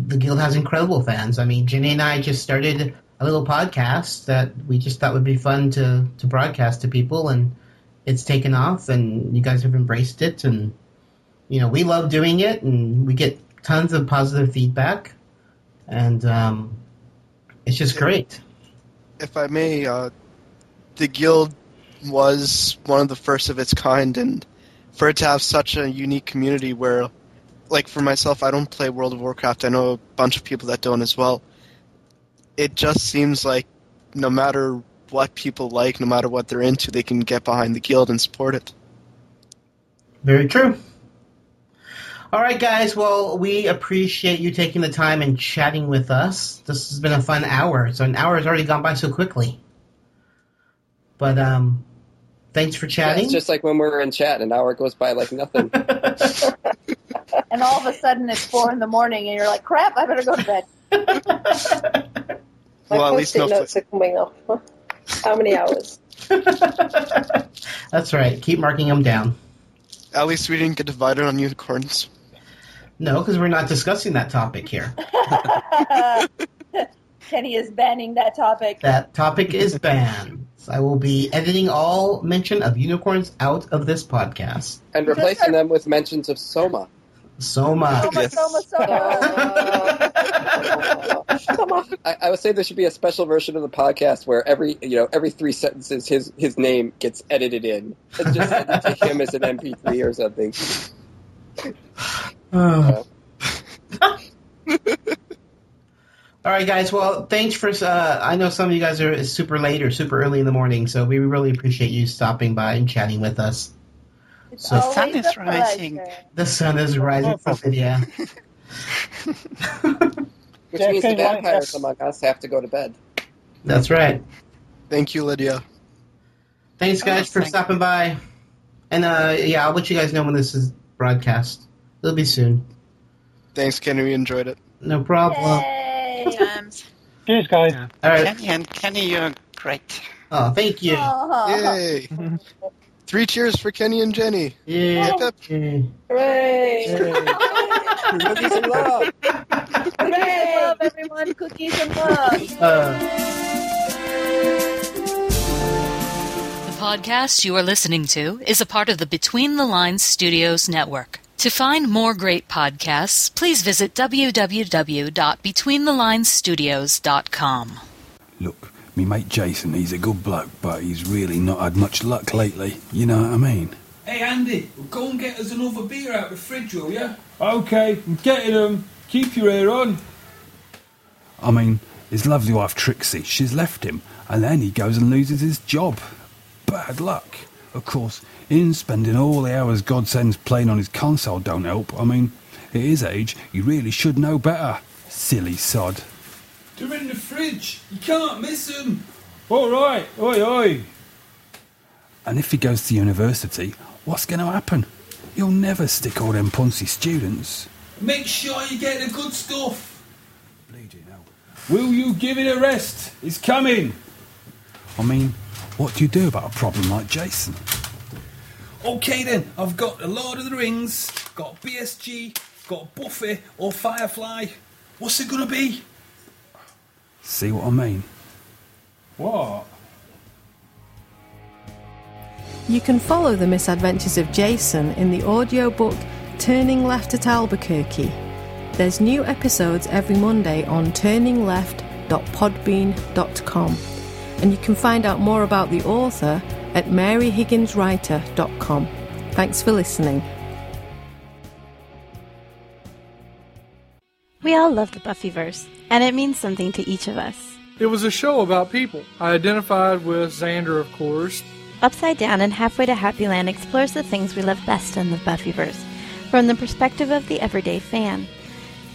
the guild has incredible fans. I mean, Jenny and I just started a little podcast that we just thought would be fun to, to broadcast to people, and it's taken off, and you guys have embraced it, and you know we love doing it, and we get tons of positive feedback, and um, it's just great. If I may, uh, the guild was one of the first of its kind, and for it to have such a unique community where, like for myself, I don't play World of Warcraft. I know a bunch of people that don't as well. It just seems like no matter what people like, no matter what they're into, they can get behind the guild and support it. Very true. All right, guys. Well, we appreciate you taking the time and chatting with us. This has been a fun hour. So an hour has already gone by so quickly. But um, thanks for Yeah, chatting. it's just like when we're in chat, an hour goes by like nothing. And all of a sudden it's four in the morning, and you're like, "Crap! I better go to bed." My Well, at least no notes are coming up. How many hours? That's right. Keep marking them down. At least we didn't get divided on unicorns. No, because we're not discussing that topic here. Kenny is banning that topic. That topic is banned. I will be editing all mention of unicorns out of this podcast. and replacing them with mentions of Soma. Soma. Soma, Soma, Soma. I, I would say there should be a special version of the podcast where every you know every three sentences his his name gets edited in. It's just send it to him as an MP3 or something. Oh. All right, guys. Well, thanks for. Uh, I know some of you guys are super late or super early in the morning, so we really appreciate you stopping by and chatting with us. So The sun is rising. the sun is rising for Lydia. Which Yeah, means the vampires among us have to go to bed. That's right. Thank you, Lydia. Thanks, guys, for stopping by. And uh, yeah, I'll let you guys know when this is broadcast. It'll be soon. Thanks, Kenny. We enjoyed it. No problem. Cheers, guys. All right. Kenny and Kenny, you're great. Oh, thank you. Yay! Three cheers for Kenny and Jenny. Yeah. Hip, hip. Hooray! Cookies and love. Cookies and love, everyone. Cookies and love. Uh, The podcast you are listening to is a part of the Between the Lines Studios network. To find more great podcasts, please visit www.betweenthelinesstudios.com. Look, me mate Jason, he's a good bloke, but he's really not had much luck lately. You know what I mean? Hey Andy, go and get us another beer out of the fridge, will ya? Okay, I'm getting them. Keep your ear on. I mean, his lovely wife Trixie, she's left him, and then he goes and loses his job. Bad luck. Of course, in spending all the hours God sends playing on his console don't help. I mean, at his age, he really should know better. Silly sod. They're in the fridge. You can't miss them. All right, oi oi. And if he goes to university, what's going to happen? You'll never stick all them punsy students. Make sure you get the good stuff. Will you give it a rest? It's coming. I mean, what do you do about a problem like Jason? Okay then, I've got the Lord of the Rings, got BSG, got Buffy or Firefly. What's it gonna be? See what I mean? What? You can follow the misadventures of Jason in the audiobook Turning Left at Albuquerque. There's new episodes every Monday on turningleft.podbean.com. And you can find out more about the author at maryhigginswriter.com. Thanks for listening. We all love the Buffyverse, and it means something to each of us. It was a show about people. I identified with Xander, of course. Upside Down and Halfway to Happy Land explores the things we love best in the Buffyverse from the perspective of the everyday fan.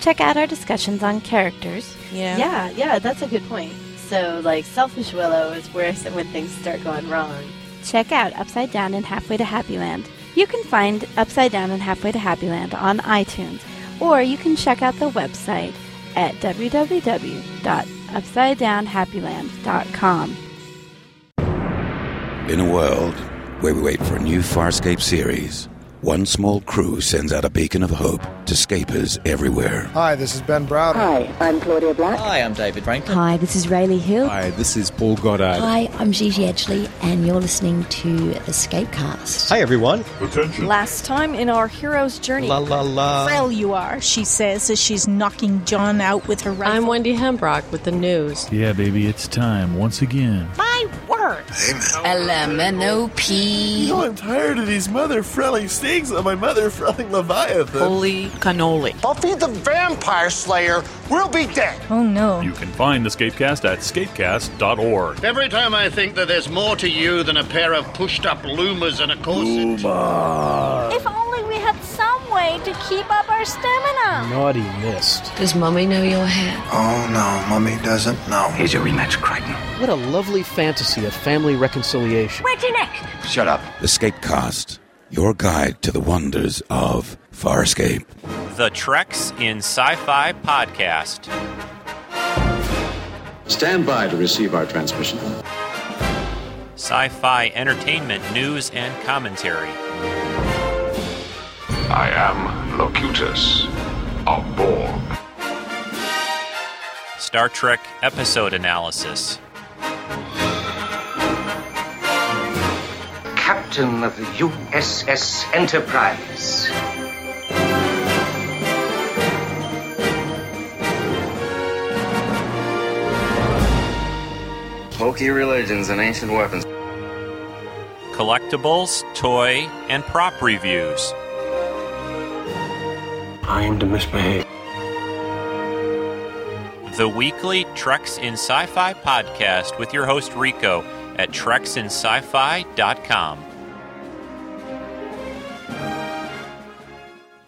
Check out our discussions on characters. Yeah, yeah, yeah, that's a good point. So, like, Selfish Willow is worse when things start going wrong. Check out Upside Down and Halfway to Happy Land. You can find Upside Down and Halfway to Happy Land on iTunes, or you can check out the website at www.upsidedownhappyland.com. In a world where we wait for a new Farscape series, one small crew sends out a beacon of hope to scapers everywhere. Hi, this is Ben Browder. Hi, I'm Claudia Black. Hi, I'm David Franklin. Hi, this is Raelee Hill. Hi, this is Paul Goddard. Hi, I'm Gigi Edgley, and you're listening to Escapecast. Hi, everyone. Attention. Last time in our hero's journey. La la la. Frail you are, she says as she's knocking John out with her rifle. I'm Wendy Hembrock with the news. Yeah, baby, it's time once again. My word. LMNOP. No, I'm tired of these mother frelling steaks on my mother frelling Leviathan. Holy cannoli. Buffy the Vampire Slayer will be dead. Oh no. You can find the Scapecast at scapecast.org. Every time I think that there's more to you than a pair of pushed up loomers and a corset. If only we had some way to keep up our stamina. Naughty mist. Does Mummy know your hat? Oh no, Mummy doesn't know. Here's your rematch, Crichton. What a lovely fantasy of family reconciliation. Where's your next? Shut up. Escapecast, your guide to the wonders of Farscape. The Treks in Sci Fi Podcast. Stand by to receive our transmission. Sci fi entertainment news and commentary. I am Locutus of Borg. Star Trek episode analysis. Captain of the USS Enterprise. Pokey religions and ancient weapons. Collectibles, toy, and prop reviews. I am to misbehave. The weekly Treks in Sci Fi podcast with your host Rico at treksinsci-fi.com.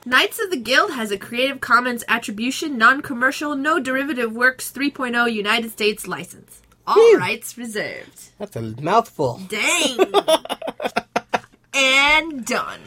Knights of the Guild has a Creative Commons Attribution, Non-Commercial, No Derivative Works 3.0 United States license. All Whew. rights reserved. That's a mouthful. Dang. and done.